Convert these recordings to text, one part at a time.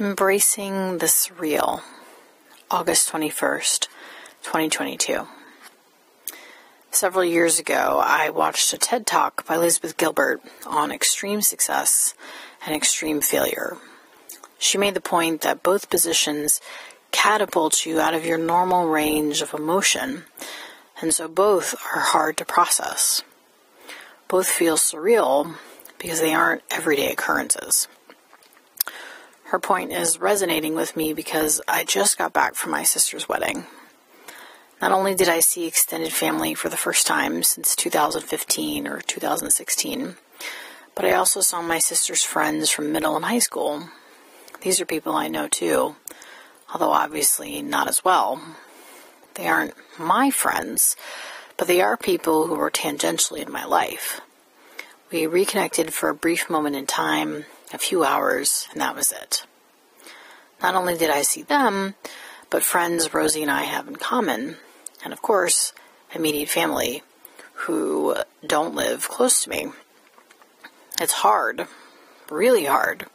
Embracing the Surreal, August 21st, 2022. Several years ago, I watched a TED Talk by Elizabeth Gilbert on extreme success and extreme failure. She made the point that both positions catapult you out of your normal range of emotion, and so both are hard to process. Both feel surreal because they aren't everyday occurrences. Her point is resonating with me because I just got back from my sister's wedding. Not only did I see extended family for the first time since 2015 or 2016, but I also saw my sister's friends from middle and high school. These are people I know too, although obviously not as well. They aren't my friends, but they are people who were tangentially in my life. We reconnected for a brief moment in time a few hours, and that was it. Not only did I see them, but friends Rosie and I have in common, and of course, immediate family who don't live close to me. It's hard, really hard,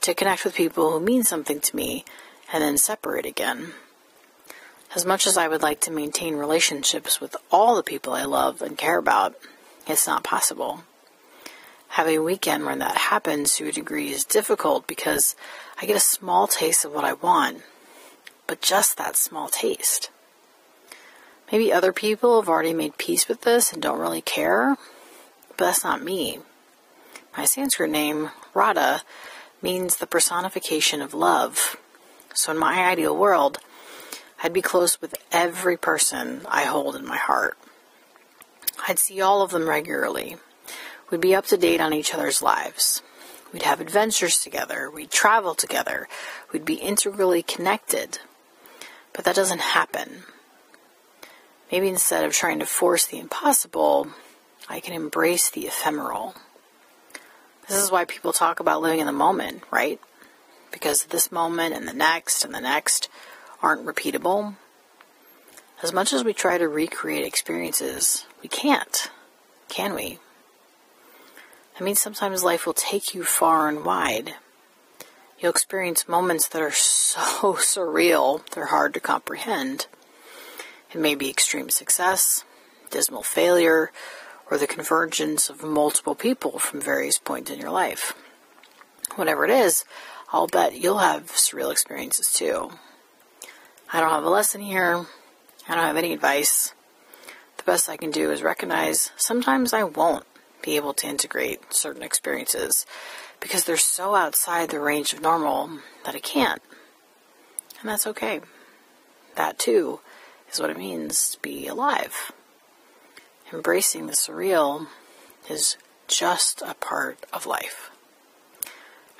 to connect with people who mean something to me and then separate again. As much as I would like to maintain relationships with all the people I love and care about, it's not possible having a weekend when that happens to a degree is difficult because I get a small taste of what I want, but just that small taste. Maybe other people have already made peace with this and don't really care, but that's not me. My Sanskrit name, Radha, means the personification of love. So in my ideal world, I'd be close with every person I hold in my heart. I'd see all of them regularly. We'd be up to date on each other's lives. We'd have adventures together. We'd travel together. We'd be integrally connected. But that doesn't happen. Maybe instead of trying to force the impossible, I can embrace the ephemeral. This is why people talk about living in the moment, right? Because this moment and the next and the next aren't repeatable. As much as we try to recreate experiences, we can't, can we? I mean, sometimes life will take you far and wide. You'll experience moments that are so surreal, they're hard to comprehend. It may be extreme success, dismal failure, or the convergence of multiple people from various points in your life. Whatever it is, I'll bet you'll have surreal experiences too. I don't have a lesson here. I don't have any advice. The best I can do is recognize sometimes I won't be able to integrate certain experiences because they're so outside the range of normal that I can't. And that's okay. That too is what it means to be alive. Embracing the surreal is just a part of life.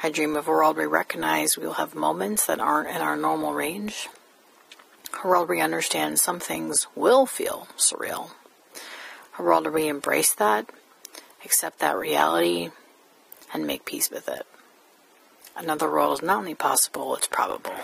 I dream of a world we recognize we will have moments that aren't in our normal range. A world we understand some things will feel surreal. A world where we embrace that accept that reality, and make peace with it. Another world is not only possible, it's probable.